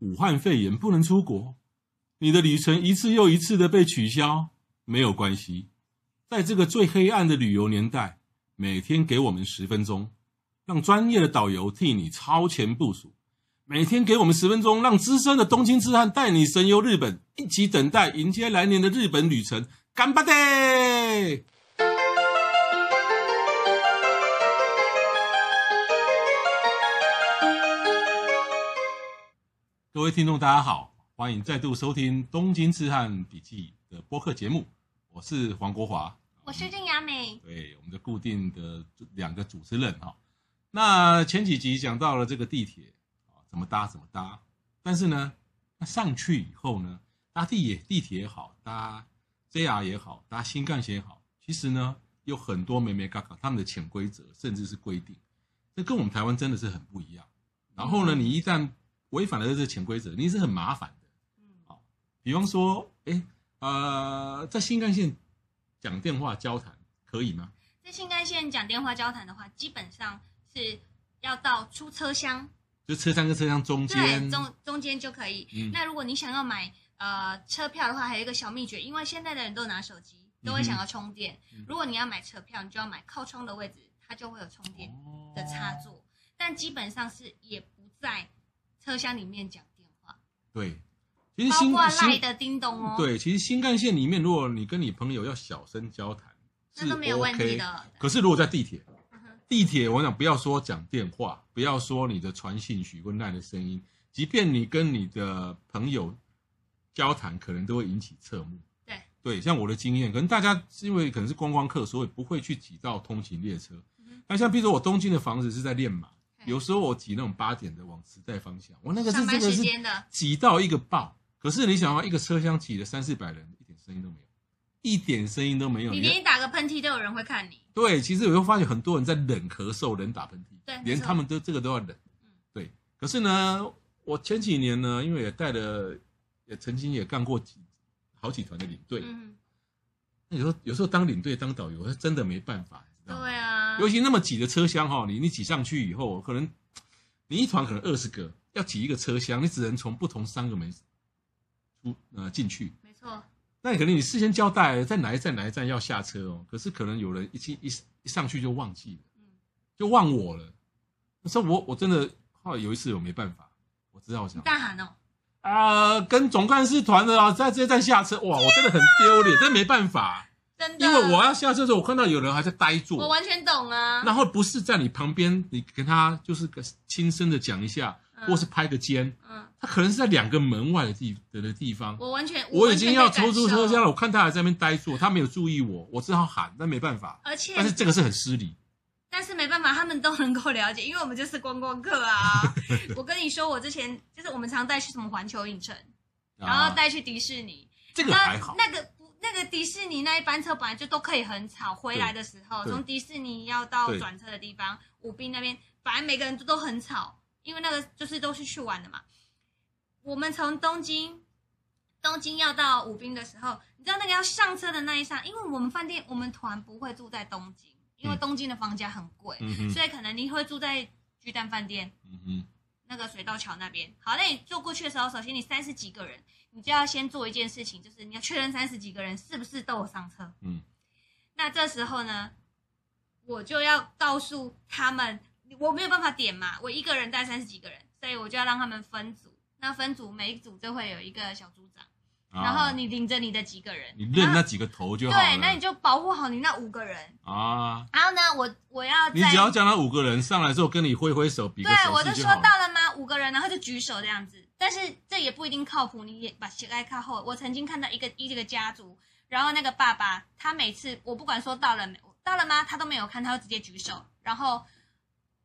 武汉肺炎不能出国，你的旅程一次又一次的被取消，没有关系。在这个最黑暗的旅游年代，每天给我们十分钟，让专业的导游替你超前部署。每天给我们十分钟，让资深的东京之汉带你神游日本，一起等待迎接来年的日本旅程。干巴爹！各位听众，大家好，欢迎再度收听《东京痴汉笔记》的播客节目，我是黄国华，我是郑雅美，对，我们的固定的两个主持人哈。那前几集讲到了这个地铁啊，怎么搭怎么搭，但是呢，那上去以后呢，搭地铁地铁也好，搭 JR 也好，搭新干线也好，其实呢，有很多美眉嘎嘎，他们的潜规则甚至是规定，这跟我们台湾真的是很不一样。然后呢，你一旦违反了这个潜规则，你是很麻烦的。嗯，好，比方说，哎，呃，在新干线讲电话交谈可以吗？在新干线讲电话交谈的话，基本上是要到出车厢，就车厢跟车厢中间，对，中中间就可以。嗯，那如果你想要买呃车票的话，还有一个小秘诀，因为现在的人都拿手机，都会想要充电。嗯，如果你要买车票，你就要买靠窗的位置，它就会有充电的插座。哦，但基本上是也不在。车厢里面讲电话，对，其实新包括赖的叮咚哦，对，其实新干线里面，如果你跟你朋友要小声交谈，是 OK，那都没有问题的。可是如果在地铁，地铁我想不要说讲电话，不要说你的传信息或赖的声音，即便你跟你的朋友交谈，可能都会引起侧目。对，对，像我的经验，可能大家因为可能是观光客，所以不会去挤到通勤列车。那像比如说我东京的房子是在练马。有时候我挤那种八点的往时代方向，我那个是真的是挤到一个爆。可是你想要，一个车厢挤了三四百人，一点声音都没有，一点声音都没有。你连打个喷嚏都有人会看你。对，其实我又发现很多人在冷咳嗽、冷打喷嚏，对，连他们都这个都要冷。对。可是呢，我前几年呢，因为也带了，也曾经也干过几好几团的领队。嗯。那有时候有时候当领队当导游，真的没办法。对啊，尤其那么挤的车厢哈，你你挤上去以后，可能你一团可能二十个，要挤一个车厢，你只能从不同三个门出呃进去。没错。那你可能你事先交代在哪一站哪一站要下车哦，可是可能有人一进一一上去就忘记了，就忘我了。那时候我我真的后来有一次我没办法，我知道我想大喊哦，啊、呃，跟总干事团的啊，在这站下车，哇，我真的很丢脸，真没办法。因为我要下车的时候，我看到有人还在呆坐。我完全懂啊。然后不是在你旁边，你跟他就是个轻声的讲一下，嗯、或是拍个肩。嗯。他可能是在两个门外的地的的地方。我完全。我已经要抽出车厢了，我看他还在那边呆坐，他没有注意我，我只好喊，但没办法。而且。但是这个是很失礼。但是没办法，他们都能够了解，因为我们就是观光客啊。我跟你说，我之前就是我们常带去什么环球影城，然后带去迪士尼。啊、这个还好。那个。那个迪士尼那一班车本来就都可以很吵，回来的时候从迪士尼要到转车的地方武滨那边，反正每个人都都很吵，因为那个就是都是去玩的嘛。我们从东京东京要到武滨的时候，你知道那个要上车的那一刹，因为我们饭店我们团不会住在东京，因为东京的房价很贵，嗯、所以可能你会住在巨蛋饭店。嗯哼那个水道桥那边，好，那你坐过去的时候，首先你三十几个人，你就要先做一件事情，就是你要确认三十几个人是不是都有上车。嗯，那这时候呢，我就要告诉他们，我没有办法点嘛，我一个人带三十几个人，所以我就要让他们分组。那分组每一组就会有一个小组长。然后你领着你的几个人，你认那几个头就好了。对，那你就保护好你那五个人啊。然后呢，我我要你只要叫那五个人上来之后跟你挥挥手，比个手势就好了。对，我就说到了吗？五个人，然后就举手这样子。但是这也不一定靠谱，你也把膝盖靠后。我曾经看到一个一这个家族，然后那个爸爸他每次我不管说到了没到了吗，他都没有看，他就直接举手，然后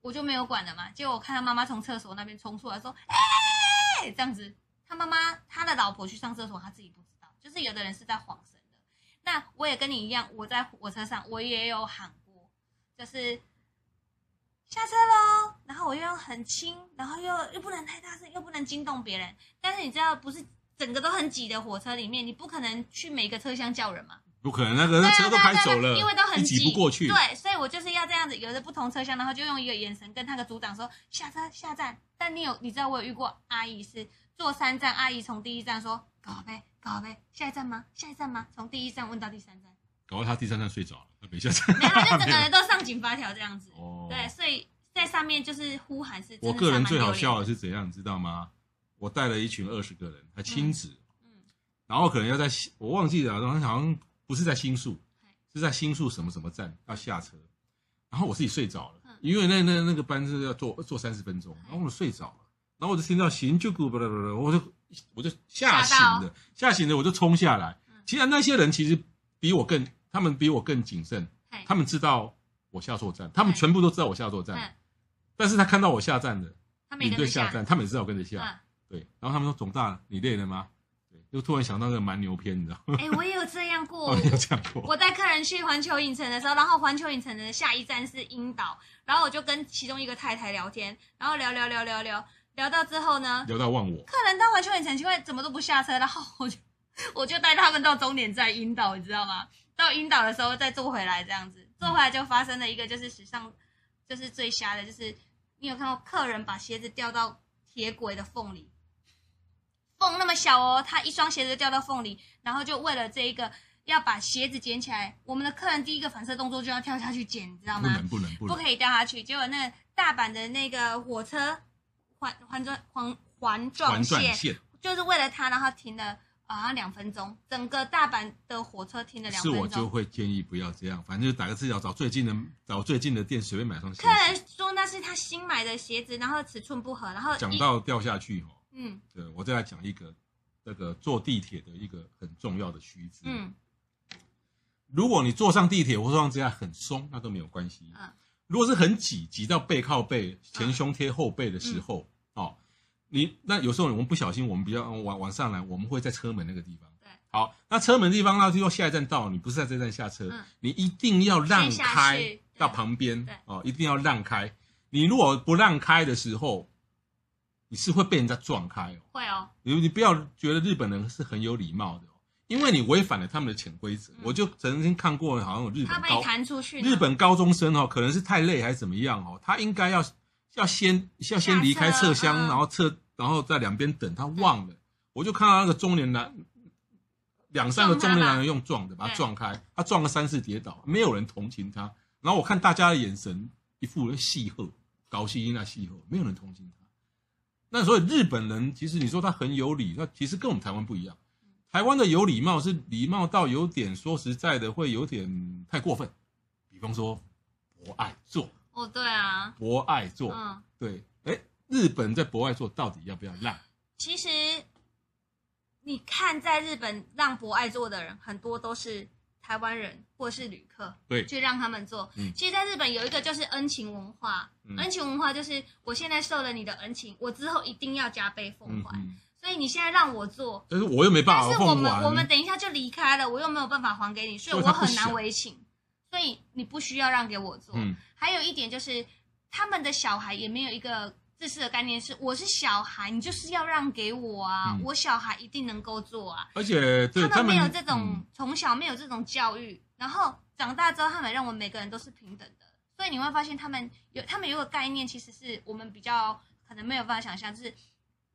我就没有管了嘛。结果我看他妈妈从厕所那边冲出来说：“哎，这样子。”他妈妈，他的老婆去上厕所，他自己不知道。就是有的人是在晃神的。那我也跟你一样，我在火车上，我也有喊过，就是下车喽。然后我又要很轻，然后又又不能太大声，又不能惊动别人。但是你知道，不是整个都很挤的火车里面，你不可能去每个车厢叫人嘛。不可能，那个那车都开走了，因为都很挤，挤不过去。对，所以我就是要这样子，有的不同车厢，然后就用一个眼神跟他的组长说下车下站。但你有你知道我有遇过阿姨是坐三站，阿姨从第一站说搞呗搞呗，下一站吗？下一站吗？从第一站问到第三站，搞到他第三站睡着了，他没下 站，没有，他就整个人都上紧发条这样子。哦，对，所以在上面就是呼喊是。我个人最好笑的是怎样，你知道吗？我带了一群二十个人，还亲子，嗯，嗯然后可能要在我忘记了，然后好像。不是在新宿，是在新宿什么什么站要下车，然后我自己睡着了，因为那那那个班是要坐坐三十分钟，然后我睡着了，然后我就听到行就咕不不不啦，我就我就吓醒了，吓醒了我就冲下来。其实那些人其实比我更，他们比我更谨慎，他们知道我下错站，他们全部都知道我下错站，但是他看到我下站的，领队下站，他们也知道我跟着下，对，然后他们说总大你累了吗？就突然想到那个蛮牛片，你知道吗？哎、欸，我也有这样过。哦、有这样过。我带客人去环球影城的时候，然后环球影城的下一站是樱岛，然后我就跟其中一个太太聊天，然后聊聊聊聊聊聊到之后呢，聊到忘我。客人到环球影城，因为怎么都不下车，然后我就 我就带他们到终点站引导，你知道吗？到引导的时候再坐回来，这样子坐回来就发生了一个就是史上就是最瞎的，就是你有看到客人把鞋子掉到铁轨的缝里。缝那么小哦，他一双鞋子掉到缝里，然后就为了这一个要把鞋子捡起来，我们的客人第一个反射动作就要跳下去捡，你知道吗？不能不能不能，不可以掉下去。结果那大阪的那个火车环环状环环状线，就是为了它，然后停了好像两分钟，整个大阪的火车停了两分钟。是我就会建议不要这样，反正就打个字条，找最近的找最近的店，随便买双鞋。客人说那是他新买的鞋子，然后尺寸不合，然后讲到掉下去哦。嗯，对，我再来讲一个，这个坐地铁的一个很重要的须知。嗯，如果你坐上地铁或坐上这样很松，那都没有关系。嗯，如果是很挤，挤到背靠背、前胸贴后背的时候，嗯、哦，你那有时候我们不小心，我们比较往往上来，我们会在车门那个地方。对，好，那车门地方呢，就说下一站到，你不是在这站下车，嗯、你一定要让开到旁边哦，一定要让开。你如果不让开的时候，你是会被人家撞开哦，会哦。你你不要觉得日本人是很有礼貌的哦，因为你违反了他们的潜规则。我就曾经看过，好像有日本高日本高中生哦，可能是太累还是怎么样哦，他应该要要先要先离开车厢，然后侧然后在两边等，他忘了。我就看到那个中年男两三个中年男人用撞的把他撞开，他撞了三次跌倒，没有人同情他。然后我看大家的眼神一副戏贺，高兴那戏贺，没有人同情他。那所以日本人其实你说他很有礼，那其实跟我们台湾不一样。台湾的有礼貌是礼貌到有点说实在的，会有点太过分。比方说博爱座，哦对啊，博爱座，嗯，对，哎，日本在博爱座到底要不要让？其实你看，在日本让博爱座的人很多都是。台湾人或是旅客，对，去让他们做。嗯，其实，在日本有一个就是恩情文化，嗯、恩情文化就是我现在受了你的恩情，我之后一定要加倍奉还。嗯嗯、所以你现在让我做，但是我又没办法。但是我们我们等一下就离开了，我又没有办法还给你，所以我很难为情。所以，你不需要让给我做。嗯，还有一点就是，他们的小孩也没有一个。自私的概念是，我是小孩，你就是要让给我啊！嗯、我小孩一定能够做啊！而且对他们没有这种从、嗯、小没有这种教育，然后长大之后，他们认为每个人都是平等的，所以你会发现他们有他们有个概念，其实是我们比较可能没有办法想象，就是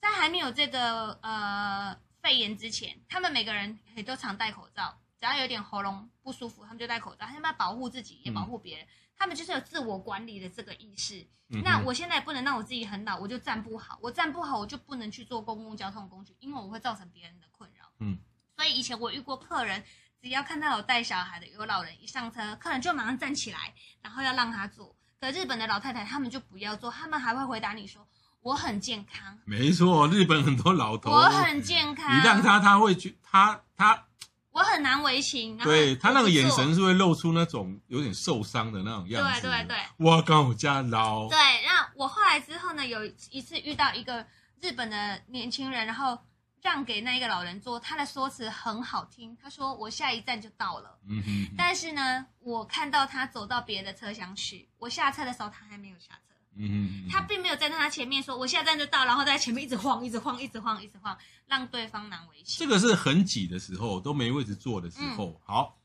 在还没有这个呃肺炎之前，他们每个人也都常戴口罩，只要有点喉咙不舒服，他们就戴口罩，他们要保护自己，也保护别人。嗯他们就是有自我管理的这个意识。嗯、那我现在不能让我自己很老，我就站不好。我站不好，我就不能去做公共交通工具，因为我会造成别人的困扰。嗯，所以以前我遇过客人，只要看到有带小孩的、有老人一上车，客人就马上站起来，然后要让他坐。可日本的老太太他们就不要坐，他们还会回答你说：“我很健康。”没错，日本很多老头，我很健康。你让他，他会去，他他。我很难为情，对他那个眼神是会露出那种有点受伤的那种样子。对对对，我刚我家老。对，那我后来之后呢，有一次遇到一个日本的年轻人，然后让给那一个老人坐，他的说辞很好听，他说我下一站就到了。嗯哼，哼。但是呢，我看到他走到别的车厢去，我下车的时候他还没有下车。嗯，他并没有站在他前面说，我现在站就到，然后在前面一直晃，一直晃，一直晃，一直晃，让对方难为情。这个是很挤的时候，都没位置坐的时候。嗯、好，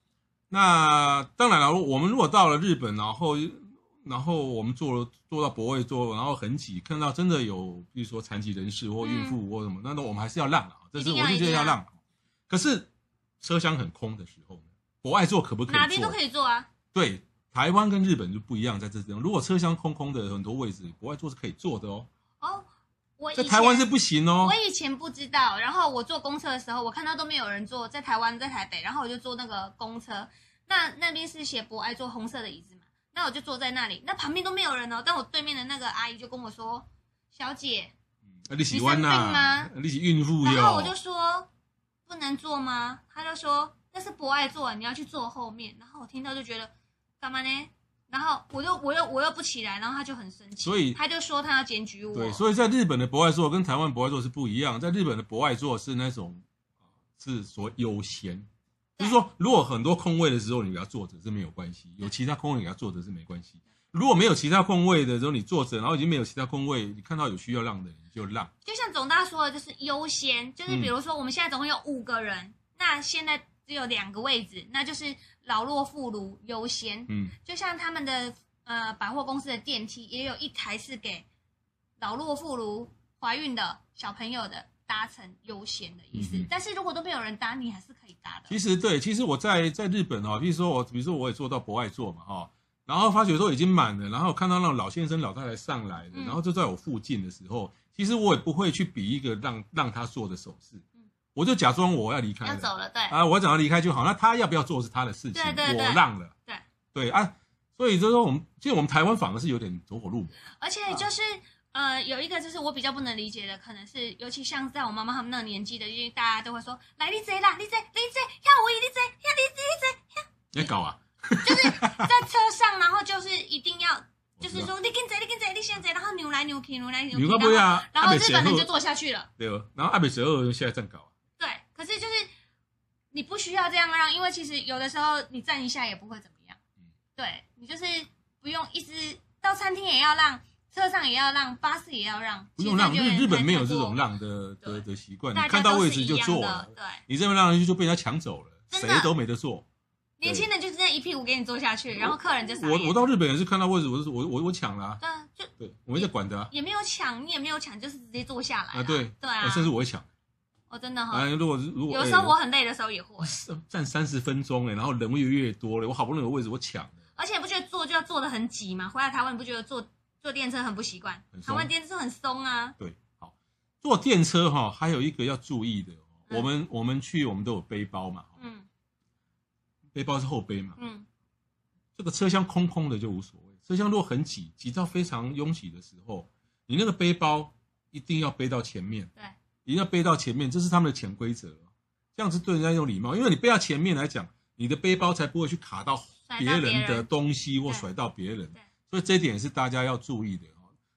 那当然了，我们如果到了日本，然后然后我们坐坐到博位座，然后很挤，看到真的有，比如说残疾人士或孕妇或什么，嗯、那那我们还是要让啊，这是我就觉得要让。可是车厢很空的时候，博爱座可不可以坐？哪边都可以坐啊。对，台湾跟日本就不一样，在这地方，如果车厢空空的很多位置，博爱坐是可以坐的哦。哦，我在台湾是不行哦。我以前不知道，然后我坐公车的时候，我看到都没有人坐，在台湾在台北，然后我就坐那个公车，那那边是写博爱坐红色的椅子嘛，那我就坐在那里，那旁边都没有人哦，但我对面的那个阿姨就跟我说：“小姐，嗯、你喜欢、吗？你是孕妇哟。”然后我就说。不能坐吗？她就说那是博爱坐，你要去坐后面。然后我听到就觉得干嘛呢？然后我又我又我又不起来，然后他就很生气，所以他就说他要检举我。对，所以在日本的博爱座跟台湾博爱座是不一样。在日本的博爱座是那种是所优先，就是说如果很多空位的时候你给他坐着是没有关系，有其他空位给他坐着是没关系。如果没有其他空位的时候，你坐着，然后已经没有其他空位，你看到有需要让的，你就让。就像总大说的，就是优先，就是比如说我们现在总共有五个人，嗯、那现在只有两个位置，那就是老弱妇孺优先。嗯，就像他们的呃百货公司的电梯，也有一台是给老弱妇孺、怀孕的小朋友的搭乘优先的意思。嗯、但是如果都没有人搭，你还是可以搭的。其实对，其实我在在日本哦，比如说我，比如说我也坐到博爱座嘛，哈。然后发觉都已经满了，然后看到那种老先生、老太太上来的，嗯、然后就在我附近的时候，其实我也不会去比一个让让他做的手势，嗯、我就假装我要离开了，要走了，对，啊，我想要离开就好，那他要不要做是他的事情，对对对，我让了，对。对啊，所以就是说我们其实我们台湾反而是有点走火入魔，而且就是、啊、呃有一个就是我比较不能理解的，可能是尤其像在我妈妈他们那个年纪的，因为大家都会说来你贼啦，你贼你贼要我你贼要你贼你这要，你在搞啊？就是在车上，然后就是一定要，就是说你跟谁，你跟谁，你先谁，然后扭来扭去，扭来扭去，然后日本人就坐下去了。对哦，然后阿北十二现在这样搞。对，可是就是你不需要这样让，因为其实有的时候你站一下也不会怎么样。嗯对，你就是不用一直到餐厅也要让，车上也要让，巴士也要让。不用让，日日本没有这种让的的的习惯，你看到位置就坐了。对，你这么让上去就被人家抢走了，谁都没得坐。年轻人就是这样一屁股给你坐下去，然后客人就傻。我我到日本也是看到位置，我是我我我抢了。对，就对，我没在管的。啊也没有抢，你也没有抢，就是直接坐下来。啊，对对啊，甚至我会抢。我真的哈。如果如果有时候我很累的时候也会站三十分钟哎，然后人越越多了，我好不容易有位置我抢。而且你不觉得坐就要坐得很挤吗？回来台湾你不觉得坐坐电车很不习惯？台湾电车很松啊。对，好，坐电车哈，还有一个要注意的，我们我们去我们都有背包嘛。嗯。背包是后背嘛？嗯，这个车厢空空的就无所谓。车厢如果很挤，挤到非常拥挤的时候，你那个背包一定要背到前面。对，一定要背到前面，这是他们的潜规则。这样子对人家有礼貌，因为你背到前面来讲，你的背包才不会去卡到别人的东西或甩到别人。所以这一点是大家要注意的。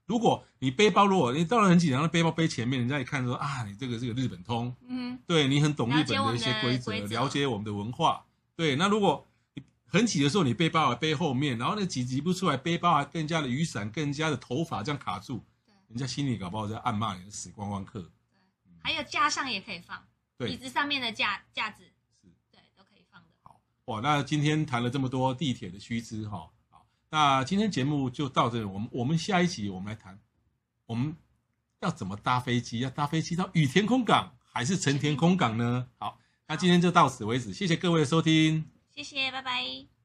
如果你背包，如果你到了很紧张，背包背前面，人家一看说啊，你这个是个日本通，嗯，对你很懂日本的一些规则，了解我们的文化。对，那如果你很挤的时候，你背包还背后面，然后那挤挤不出来，背包还更加的雨伞，更加的头发这样卡住，对，人家心里搞不好在暗骂你的死观光客。对，还有架上也可以放，对，椅子上面的架架子是，对，都可以放的。好哇，那今天谈了这么多地铁的须知哈，好，那今天节目就到这里，我们我们下一集我们来谈，我们要怎么搭飞机？要搭飞机到羽田空港还是成田空港呢？好。那今天就到此为止，谢谢各位的收听，谢谢，拜拜。